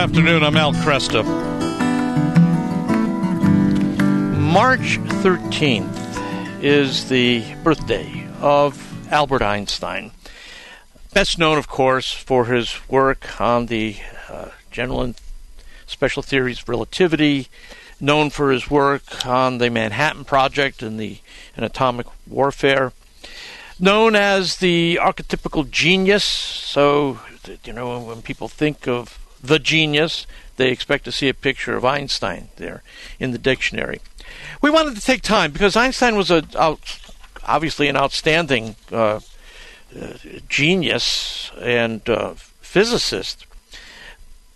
afternoon. I'm Al Kresta. March 13th is the birthday of Albert Einstein. Best known, of course, for his work on the uh, general and special theories of relativity, known for his work on the Manhattan Project and the and atomic warfare, known as the archetypical genius. So, you know, when people think of the genius, they expect to see a picture of Einstein there in the dictionary. We wanted to take time because Einstein was a obviously an outstanding uh, uh, genius and uh, physicist,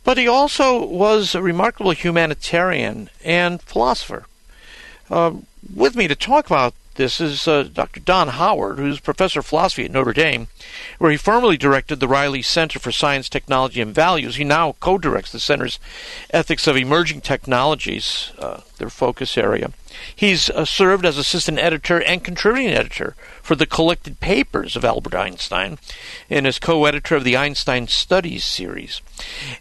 but he also was a remarkable humanitarian and philosopher. Um, with me to talk about this is uh, Dr. Don Howard, who's professor of philosophy at Notre Dame, where he formerly directed the Reilly Center for Science, Technology, and Values. He now co directs the center's Ethics of Emerging Technologies, uh, their focus area. He's uh, served as assistant editor and contributing editor for the collected papers of Albert Einstein and as co editor of the Einstein Studies series.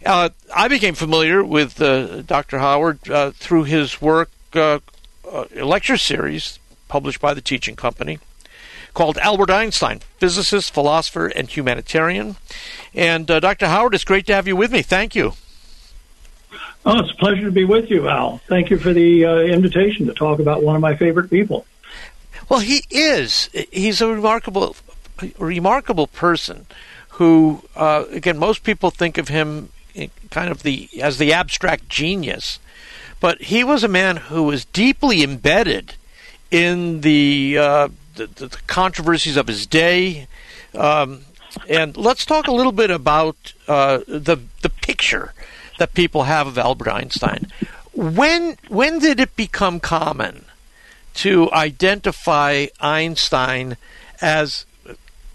Uh, I became familiar with uh, Dr. Howard uh, through his work. Uh, lecture series published by the teaching company called Albert Einstein, physicist, philosopher, and humanitarian. And uh, Dr. Howard, it's great to have you with me. Thank you. Oh, it's a pleasure to be with you, Al. Thank you for the uh, invitation to talk about one of my favorite people. Well, he is. He's a remarkable, remarkable person. Who, uh, again, most people think of him kind of the as the abstract genius, but he was a man who was deeply embedded in the, uh, the, the, controversies of his day. Um, and let's talk a little bit about uh, the the picture that people have of Albert Einstein. When when did it become common to identify Einstein as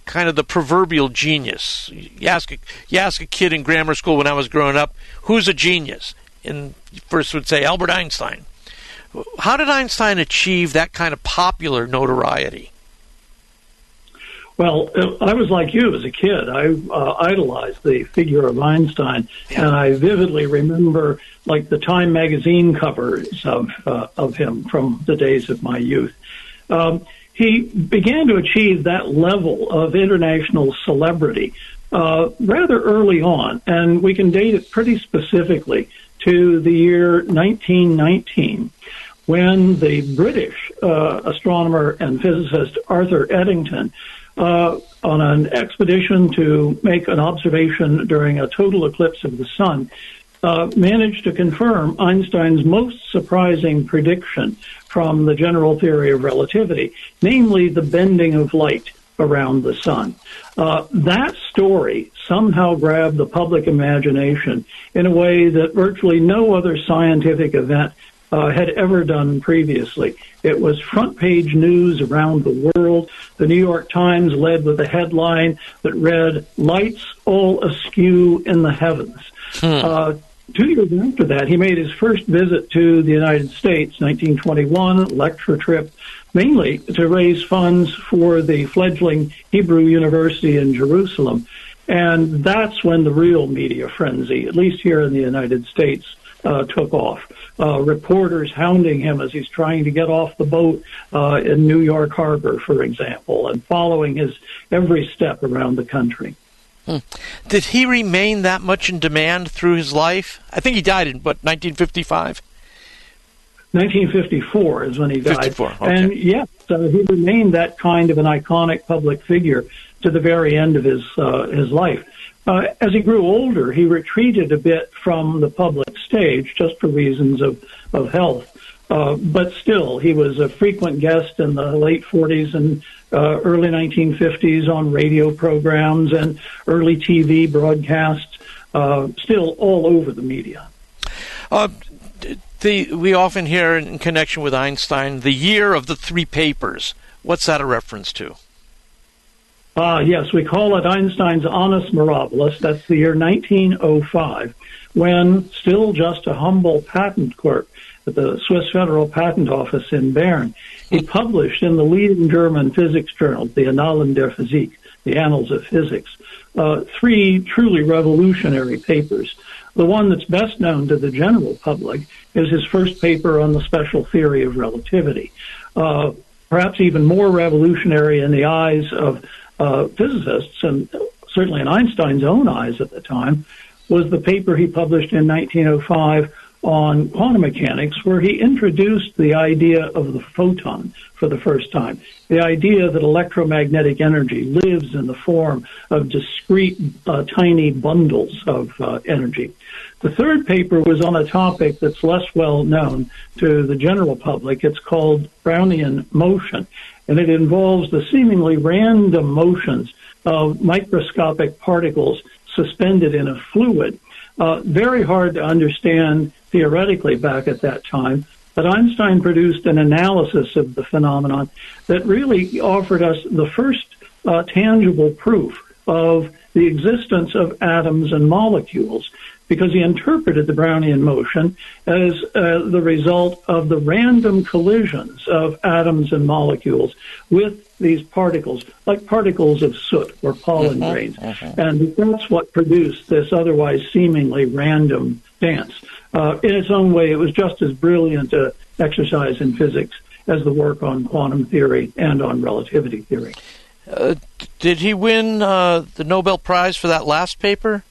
kind of the proverbial genius? You ask a, you ask a kid in grammar school when I was growing up, who's a genius? And first would say Albert Einstein. How did Einstein achieve that kind of popular notoriety? Well, I was like you as a kid. I uh, idolized the figure of Einstein, yeah. and I vividly remember like the Time magazine covers of uh, of him from the days of my youth. Um, he began to achieve that level of international celebrity uh, rather early on, and we can date it pretty specifically to the year 1919 when the British uh, astronomer and physicist Arthur Eddington, uh, on an expedition to make an observation during a total eclipse of the sun, uh, managed to confirm Einstein's most surprising prediction from the general theory of relativity, namely the bending of light around the sun. Uh, that story somehow grabbed the public imagination in a way that virtually no other scientific event uh, had ever done previously. It was front page news around the world. The New York Times led with a headline that read, Lights All Askew in the Heavens. Hmm. Uh, two years after that, he made his first visit to the United States, 1921, lecture trip, mainly to raise funds for the fledgling Hebrew University in Jerusalem. And that's when the real media frenzy, at least here in the United States, uh, took off uh, reporters hounding him as he's trying to get off the boat uh, in New York Harbor, for example, and following his every step around the country. Hmm. Did he remain that much in demand through his life? I think he died in what 1955. 1954 is when he died. 54, okay. And yes, so he remained that kind of an iconic public figure to the very end of his uh, his life. Uh, as he grew older, he retreated a bit from the public stage just for reasons of, of health. Uh, but still, he was a frequent guest in the late 40s and uh, early 1950s on radio programs and early TV broadcasts, uh, still all over the media. Uh, the, we often hear in connection with Einstein the year of the three papers. What's that a reference to? Uh, yes, we call it Einstein's Annus Mirabilis. That's the year 1905, when still just a humble patent clerk the Swiss Federal Patent Office in Bern, he published in the leading German physics journal, the Annalen der Physik, the Annals of Physics, uh, three truly revolutionary papers. The one that's best known to the general public is his first paper on the special theory of relativity. Uh, perhaps even more revolutionary in the eyes of uh, physicists and certainly in Einstein's own eyes at the time was the paper he published in 1905 on quantum mechanics, where he introduced the idea of the photon for the first time. The idea that electromagnetic energy lives in the form of discrete, uh, tiny bundles of uh, energy. The third paper was on a topic that's less well known to the general public. It's called Brownian motion, and it involves the seemingly random motions of microscopic particles suspended in a fluid. Uh, very hard to understand theoretically back at that time, but Einstein produced an analysis of the phenomenon that really offered us the first uh, tangible proof of the existence of atoms and molecules because he interpreted the Brownian motion as uh, the result of the random collisions of atoms and molecules with these particles, like particles of soot or pollen uh-huh, grains. Uh-huh. And that's what produced this otherwise seemingly random dance. Uh, in its own way, it was just as brilliant an exercise in physics as the work on quantum theory and on relativity theory. Uh, did he win uh, the Nobel Prize for that last paper?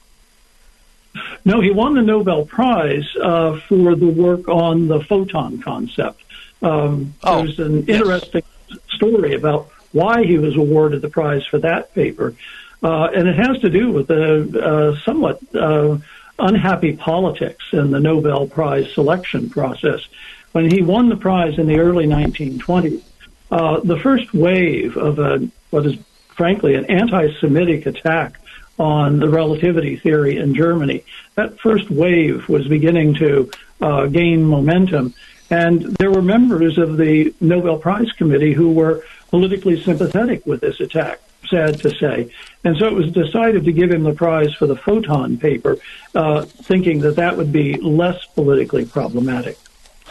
No, he won the Nobel Prize uh, for the work on the photon concept. Um, oh, there's an yes. interesting story about why he was awarded the prize for that paper, uh, and it has to do with uh, somewhat uh, unhappy politics in the Nobel Prize selection process. When he won the prize in the early 1920s, uh, the first wave of a, what is frankly an anti-Semitic attack on the relativity theory in Germany. That first wave was beginning to uh, gain momentum, and there were members of the Nobel Prize Committee who were politically sympathetic with this attack. Sad to say, and so it was decided to give him the prize for the photon paper, uh, thinking that that would be less politically problematic.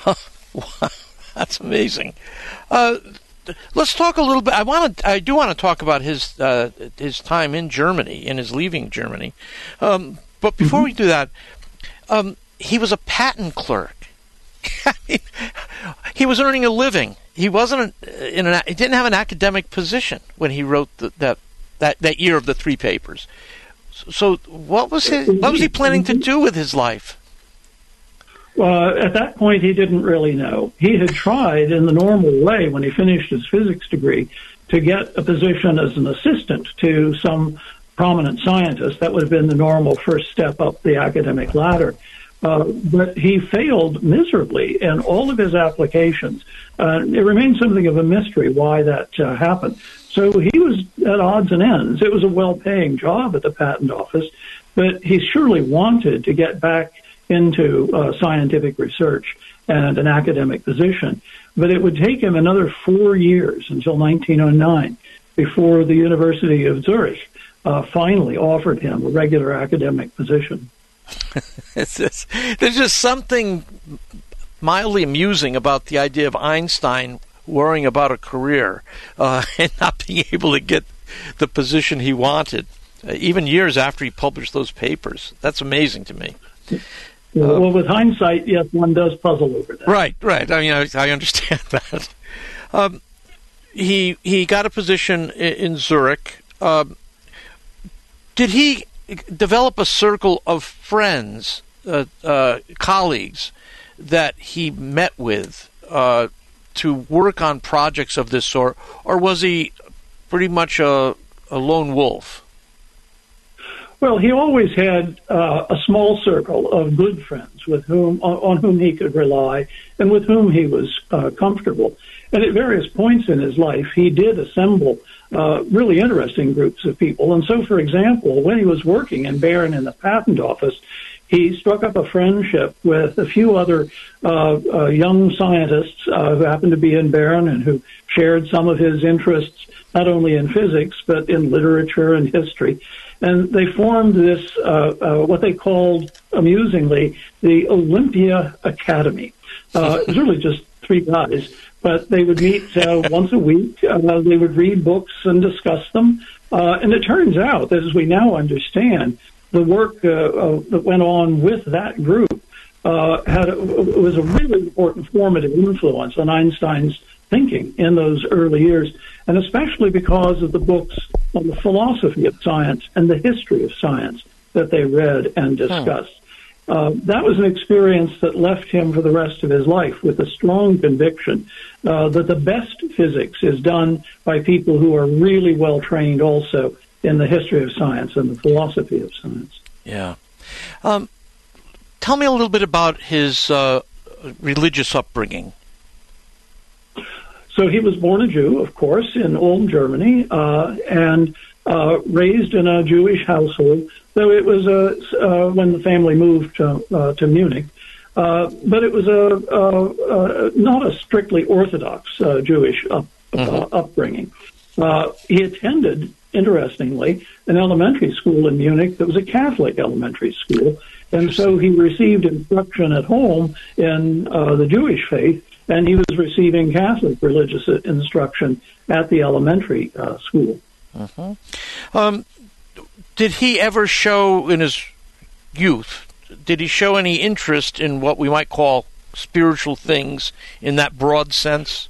That's amazing. Uh, let's talk a little bit. I want to. I do want to talk about his uh, his time in Germany and his leaving Germany. Um, but before mm-hmm. we do that, um, he was a patent clerk. he was earning a living. He wasn't in an. He didn't have an academic position when he wrote the, that that that year of the three papers. So, what was his, what was he planning to do with his life? Well, at that point, he didn't really know. He had tried in the normal way when he finished his physics degree to get a position as an assistant to some prominent scientist. That would have been the normal first step up the academic ladder. Uh, but he failed miserably in all of his applications. Uh, it remains something of a mystery why that uh, happened. So he was at odds and ends. It was a well paying job at the patent office, but he surely wanted to get back into uh, scientific research and an academic position. But it would take him another four years until 1909 before the University of Zurich uh, finally offered him a regular academic position. just, there's just something mildly amusing about the idea of Einstein worrying about a career uh, and not being able to get the position he wanted, uh, even years after he published those papers. That's amazing to me. Uh, well, with hindsight, yes, one does puzzle over that. Right, right. I mean, I, I understand that. Um, he he got a position in, in Zurich. Um, did he develop a circle of friends, uh, uh, colleagues that he met with uh, to work on projects of this sort, or was he pretty much a, a lone wolf? Well, he always had uh, a small circle of good friends with whom on, whom he could rely and with whom he was uh, comfortable. And at various points in his life, he did assemble uh, really interesting groups of people. And so, for example, when he was working in Bern in the patent office, he struck up a friendship with a few other uh, uh, young scientists uh, who happened to be in Bern and who shared some of his interests not only in physics but in literature and history and they formed this uh, uh, what they called amusingly the Olympia Academy. Uh, it was really just three guys, but they would meet uh, once a week. Uh, they would read books and discuss them. Uh, and it turns out as we now understand, the work uh, uh, that went on with that group uh, had a, was a really important formative influence on Einstein's thinking in those early years, and especially because of the books on the philosophy of science and the history of science that they read and discussed. Huh. Uh, that was an experience that left him for the rest of his life with a strong conviction uh, that the best physics is done by people who are really well trained also in the history of science and the philosophy of science. Yeah. Um, tell me a little bit about his uh, religious upbringing. So he was born a Jew, of course, in Ulm, Germany, uh, and uh, raised in a Jewish household. Though it was a, uh, when the family moved to, uh, to Munich, uh, but it was a, not a strictly Orthodox uh, Jewish up, mm-hmm. upbringing. he attended, interestingly, an elementary school in Munich that was a Catholic elementary school, and so he received instruction at home in the Jewish faith and he was receiving Catholic religious instruction at the elementary uh, school. Uh-huh. Um, did he ever show in his youth? Did he show any interest in what we might call spiritual things in that broad sense?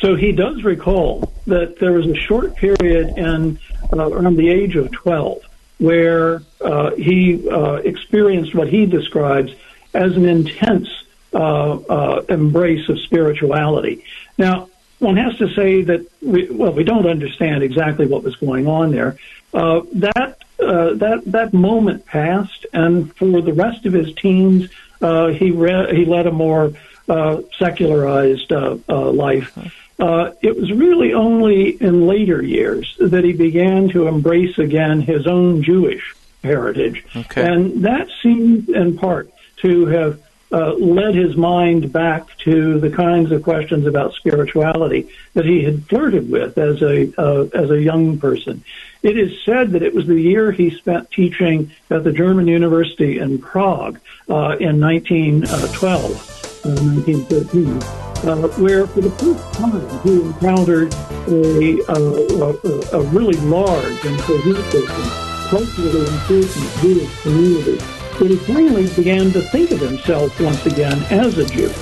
So he does recall that there was a short period in uh, around the age of 12 where uh, he uh, experienced what he describes as an intense uh, uh, embrace of spirituality. Now, one has to say that we, well, we don't understand exactly what was going on there. Uh, that uh, that that moment passed, and for the rest of his teens, uh, he re- he led a more uh, secularized uh uh life. Uh it was really only in later years that he began to embrace again his own Jewish heritage, okay. and that seemed in part to have uh, led his mind back to the kinds of questions about spirituality that he had flirted with as a uh, as a young person. It is said that it was the year he spent teaching at the German University in Prague uh, in 1912, 1913. Uh, uh, where for the first time he encountered a, a, a really large and cohesive culturally important Jewish community but he finally began to think of himself once again as a Jew.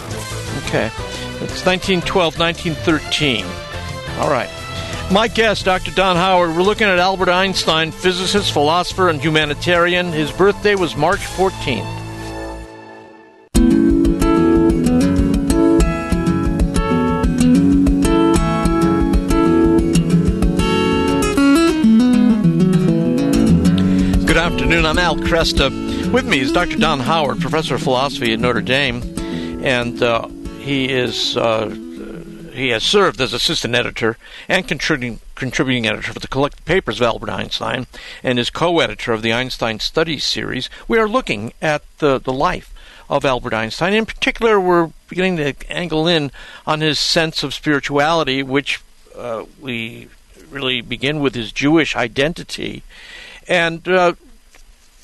Okay. It's 1912, 1913. All right. My guest, Dr. Don Howard, we're looking at Albert Einstein, physicist, philosopher, and humanitarian. His birthday was March 14th. Good afternoon. I'm Al Kresta. With me is Dr. Don Howard, professor of philosophy at Notre Dame, and uh, he is uh, he has served as assistant editor and contributing contributing editor for the collected papers of Albert Einstein, and is co-editor of the Einstein Studies series. We are looking at the the life of Albert Einstein. In particular, we're beginning to angle in on his sense of spirituality, which uh, we really begin with his Jewish identity. And uh,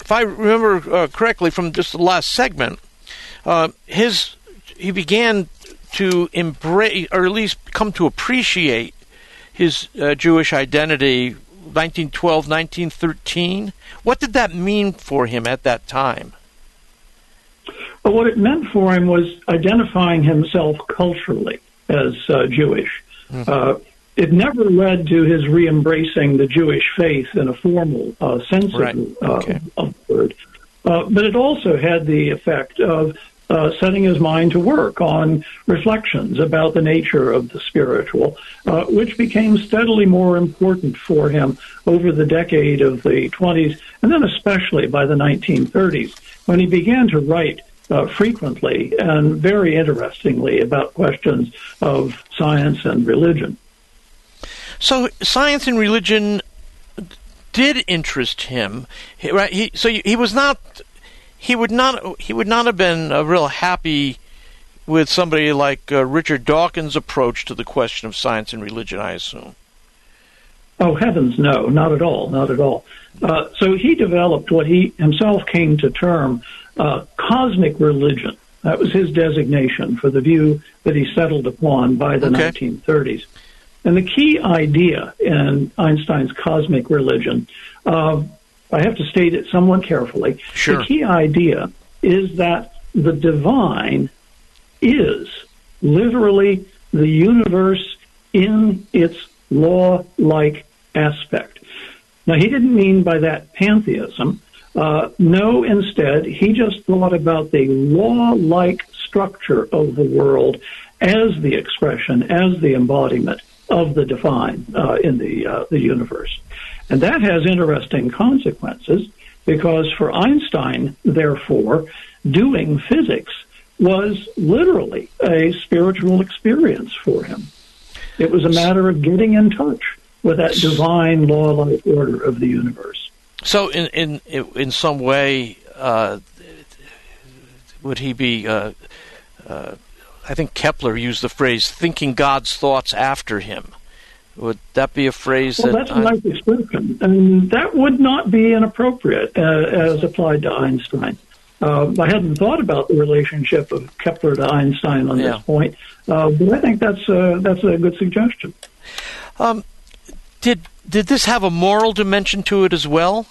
if I remember uh, correctly from just the last segment, uh, his he began to embrace, or at least come to appreciate, his uh, Jewish identity. 1912, 1913. What did that mean for him at that time? Well, what it meant for him was identifying himself culturally as uh, Jewish. Mm-hmm. It never led to his re-embracing the Jewish faith in a formal uh, sense right. of, uh, okay. of, the word. Uh, but it also had the effect of uh, setting his mind to work on reflections about the nature of the spiritual, uh, which became steadily more important for him over the decade of the 20s, and then especially by the 1930s, when he began to write uh, frequently and very interestingly about questions of science and religion. So science and religion did interest him, right? He, so he was not. He would not. He would not have been uh, real happy with somebody like uh, Richard Dawkins' approach to the question of science and religion. I assume. Oh heavens, no, not at all, not at all. Uh, so he developed what he himself came to term uh, cosmic religion. That was his designation for the view that he settled upon by the okay. 1930s. And the key idea in Einstein's cosmic religion uh, I have to state it somewhat carefully. Sure. The key idea is that the divine is literally the universe in its law like aspect. Now, he didn't mean by that pantheism. Uh, no, instead, he just thought about the law like structure of the world as the expression, as the embodiment of the divine uh, in the, uh, the universe. And that has interesting consequences because for Einstein, therefore, doing physics was literally a spiritual experience for him. It was a matter of getting in touch with that divine law-like order of the universe. So, in in in some way, uh, would he be? Uh, uh, I think Kepler used the phrase "thinking God's thoughts after him." Would that be a phrase? Well, that that's a nice description, and that would not be inappropriate uh, as applied to Einstein. Uh, I hadn't thought about the relationship of Kepler to Einstein on Yeah. this point, uh, but I think that's uh, that's a good suggestion. Um, did did this have a moral dimension to it as well?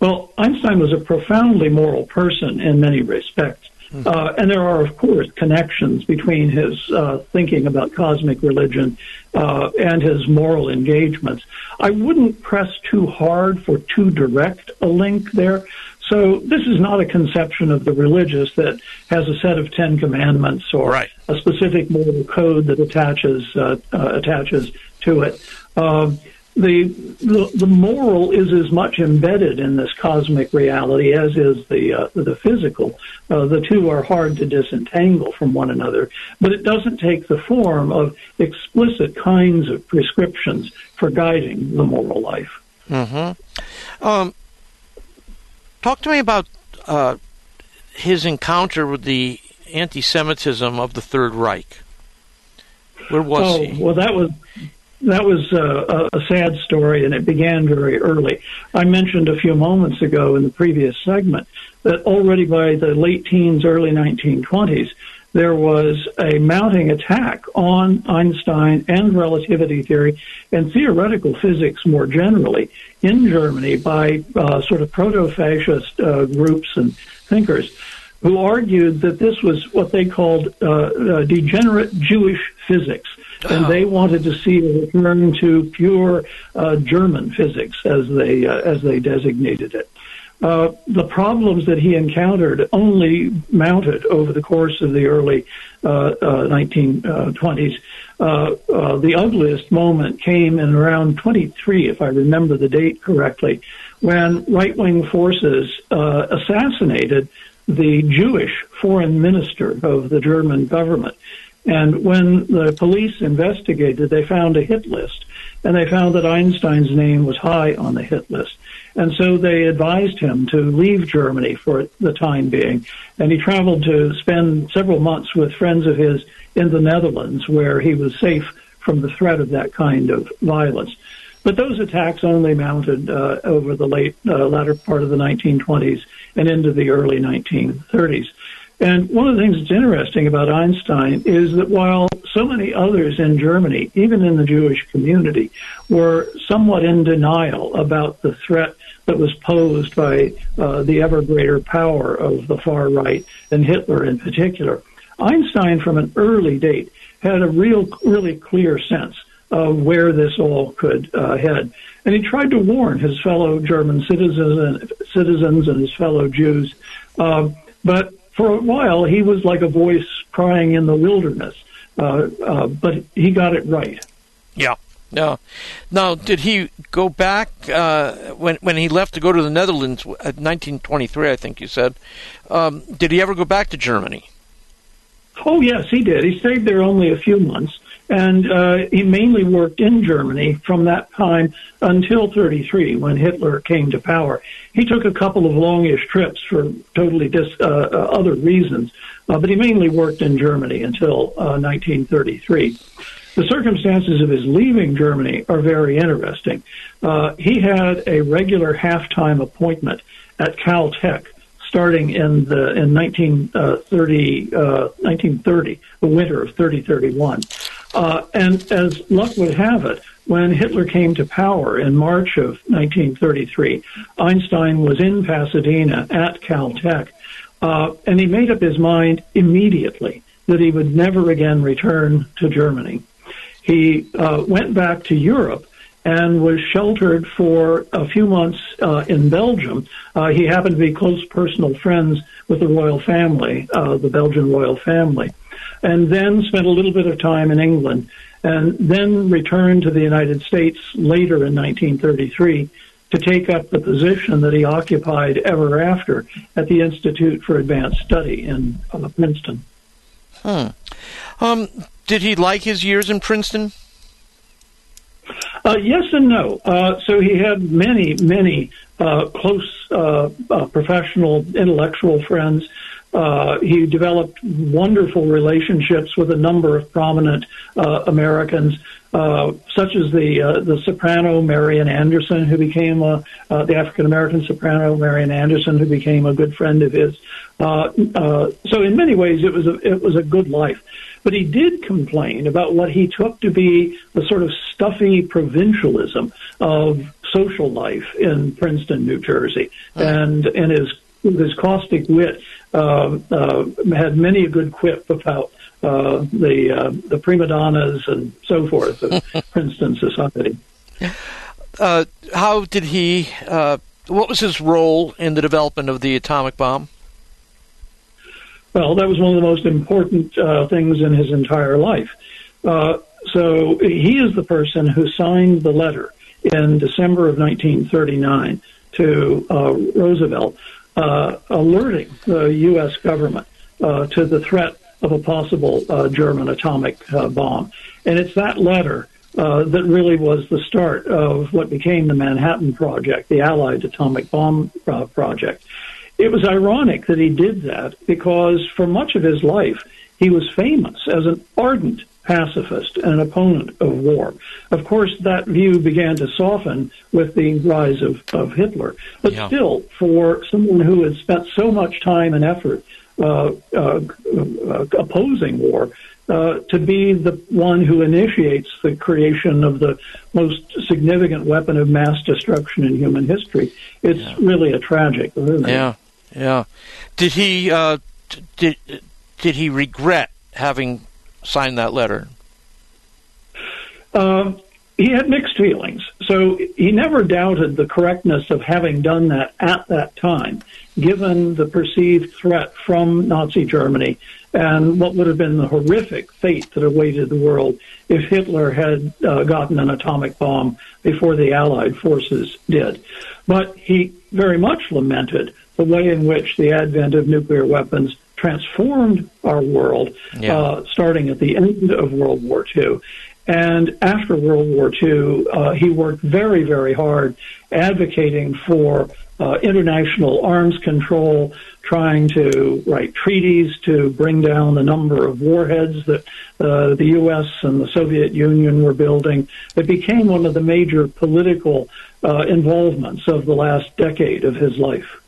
Well, Einstein was a profoundly moral person in many respects. Uh, and there are, of course, connections between his uh, thinking about cosmic religion uh, and his moral engagements. I wouldn't press too hard for too direct a link there. So this is not a conception of the religious that has a set of Ten Commandments or Right. a specific moral code that attaches uh, uh, attaches to it. Um, the, the the moral is as much embedded in this cosmic reality as is the uh, the physical. Uh, the two are hard to disentangle from one another, but it doesn't take the form of explicit kinds of prescriptions for guiding the moral life. Mm-hmm. Um, talk to me about uh, his encounter with the anti-Semitism of the Third Reich. Where was oh, he? well, that was that was a, a sad story, and it began very early. I mentioned a few moments ago in the previous segment that already by the late teens, early 1920s, there was a mounting attack on Einstein and relativity theory and theoretical physics more generally in Germany by uh, sort of proto-fascist uh, groups and thinkers who argued that this was what they called uh, uh, degenerate Jewish physics, and Oh. they wanted to see a return to pure uh, German physics, as they uh, as they designated it. Uh, the problems that he encountered only mounted over the course of the early uh, uh, 1920s. Uh, uh, the ugliest moment came in around 23, if I remember the date correctly, when right-wing forces uh, assassinated the Jewish foreign minister of the German government. And when the police investigated, they found a hit list, and they found that Einstein's name was high on the hit list. And so they advised him to leave Germany for the time being. And he traveled to spend several months with friends of his in the Netherlands, where he was safe from the threat of that kind of violence. But those attacks only mounted uh, over the late uh, latter part of the 1920s and into the early 1930s. And one of the things that's interesting about Einstein is that while so many others in Germany, even in the Jewish community, were somewhat in denial about the threat that was posed by uh, the ever greater power of the far right and Hitler in particular, Einstein from an early date had a real, really clear sense of where this all could uh, head. And he tried to warn his fellow German citizens and citizens and his fellow Jews. Um, but for a while, he was like a voice crying in the wilderness. Uh, uh, but he got it right. Yeah. No. Now, did he go back uh, when when he left to go to the Netherlands at 1923? I think you said. Um, did he ever go back to Germany? Oh yes, he did. He stayed there only a few months, and uh, he mainly worked in Germany from that time until 33, when Hitler came to power. He took a couple of longish trips for totally dis, uh, uh, other reasons, uh, but he mainly worked in Germany until uh, 1933. The circumstances of his leaving Germany are very interesting. Uh, he had a regular half-time appointment at Caltech starting in the in 1930, uh, 1930, the winter of 3031. Uh, and as luck would have it, when Hitler came to power in March of 1933, Einstein was in Pasadena at Caltech, uh, and he made up his mind immediately that he would never again return to Germany. He uh, went back to Europe and was sheltered for a few months uh, in Belgium. Uh, he happened to be close personal friends with the royal family, uh, the Belgian royal family, and then spent a little bit of time in England, and then returned to the United States later in 1933 to take up the position that he occupied ever after at the Institute for Advanced Study in uh, Princeton. Hmm. Um, did he like his years in Princeton? Uh, yes and no. Uh, so he had many, many uh, close uh, uh, professional, intellectual friends. Uh, he developed wonderful relationships with a number of prominent uh, Americans, uh, such as the the soprano Marian Anderson, who became a, the African American soprano Marian Anderson, who became a good friend of his. so in many ways, it was a it was a good life. But he did complain about what he took to be the sort of stuffy provincialism of social life in Princeton, New Jersey, and and his his caustic wit uh, uh, had many a good quip about uh, the uh, the prima donnas and so forth of Princeton society. Uh, how did he? Uh, what was his role in the development of the atomic bomb? Well, that was one of the most important uh, things in his entire life. Uh, so he is the person who signed the letter in December of 1939 to uh, Roosevelt, alerting the U.S. government uh, to the threat of a possible uh, German atomic bomb. And it's that letter uh, that really was the start of what became the Manhattan Project, the Allied Atomic Bomb uh, Project. It was ironic that he did that because for much of his life, he was famous as an ardent pacifist and an opponent of war. Of course, that view began to soften with the rise of, of Hitler. But yeah. still, for someone who had spent so much time and effort uh, uh, uh, opposing war, uh, to be the one who initiates the creation of the most significant weapon of mass destruction in human history, it's yeah. really a tragic. Yeah. Yeah. Did he uh, did did he regret having signed that letter? Uh, he had mixed feelings. So he never doubted the correctness of having done that at that time, given the perceived threat from Nazi Germany and what would have been the horrific fate that awaited the world if Hitler had uh, gotten an atomic bomb before the Allied forces did. But he very much lamented the way in which the advent of nuclear weapons transformed our world, yeah. uh, starting at the end of World War II. And after World War II, uh, he worked very, very hard advocating for uh, international arms control, trying to write treaties to bring down the number of warheads that uh, the U.S. and the Soviet Union were building. It became one of the major political uh, involvements of the last decade of his life.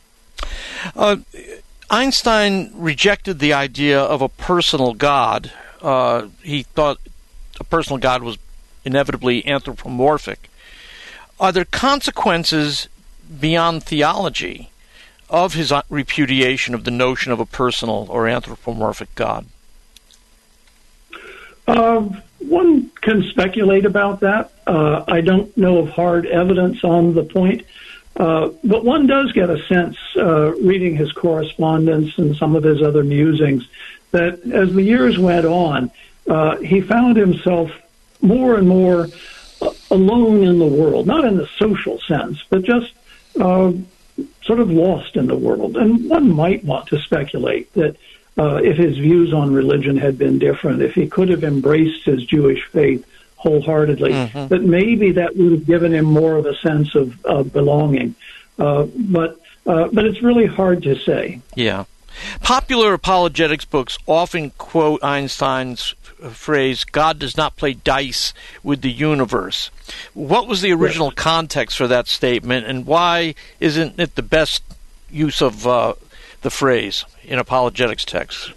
Uh, Einstein rejected the idea of a personal God. Uh, he thought a personal God was inevitably anthropomorphic. Are there consequences beyond theology of his repudiation of the notion of a personal or anthropomorphic God? Uh, one can speculate about that. Uh, I don't know of hard evidence on the point. Uh, but one does get a sense, uh, reading his correspondence and some of his other musings, that as the years went on, uh, he found himself more and more uh, alone in the world, not in the social sense, but just uh, sort of lost in the world. And one might want to speculate that if his views on religion had been different, if he could have embraced his Jewish faith, wholeheartedly. Mm-hmm. But maybe that would have given him more of a sense of, of belonging. Uh, but uh, but it's really hard to say. Yeah. Popular apologetics books often quote Einstein's phrase, God does not play dice with the universe. What was the original yes. context for that statement, and why isn't it the best use of uh, the phrase in apologetics texts?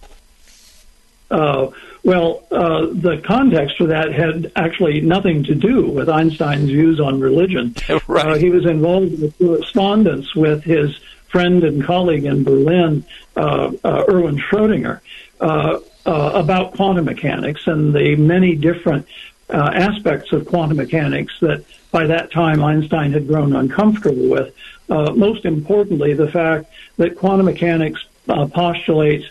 Uh, Well, uh, the context for that had actually nothing to do with Einstein's views on religion. right. Uh, he was involved with correspondence with his friend and colleague in Berlin, uh, uh Erwin Schrödinger, uh, uh, about quantum mechanics and the many different aspects of quantum mechanics that by that time Einstein had grown uncomfortable with. most importantly, the fact that quantum mechanics postulates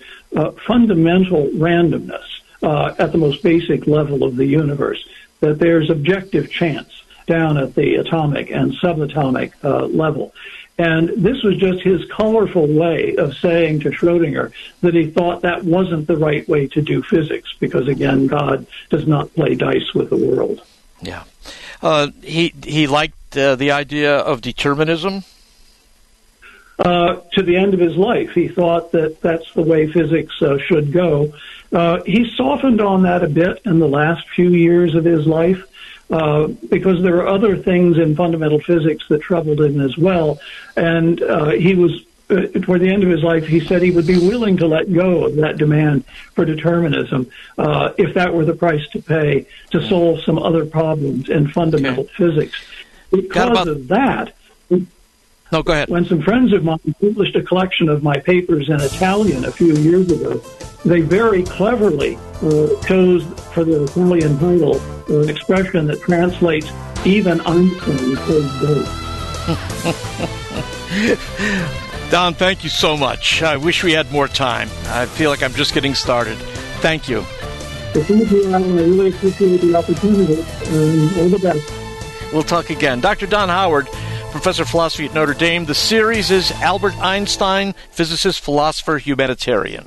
fundamental randomness uh, at the most basic level of the universe, that there's objective chance down at the atomic and subatomic uh, level. And this was just his colorful way of saying to Schrodinger that he thought that wasn't the right way to do physics because, again, God does not play dice with the world. Yeah. Uh, he, he liked uh, the idea of determinism. Uh, to the end of his life, he thought that that's the way physics uh, should go. Uh, he softened on that a bit in the last few years of his life uh, because there are other things in fundamental physics that troubled him as well. And uh, he was, uh, toward the end of his life, he said he would be willing to let go of that demand for determinism uh, if that were the price to pay to solve some other problems in fundamental okay. physics. Because about- of that, no, go ahead. When some friends of mine published a collection of my papers in Italian a few years ago, they very cleverly uh, chose for the Italian title uh, an expression that translates even Einstein says Don, thank you so much. I wish we had more time. I feel like I'm just getting started. Thank you. thank you, I really appreciate the opportunity, and all the best. We'll talk again. Dr. Don Howard professor of philosophy at Notre Dame. The series is Albert Einstein, physicist, philosopher, humanitarian.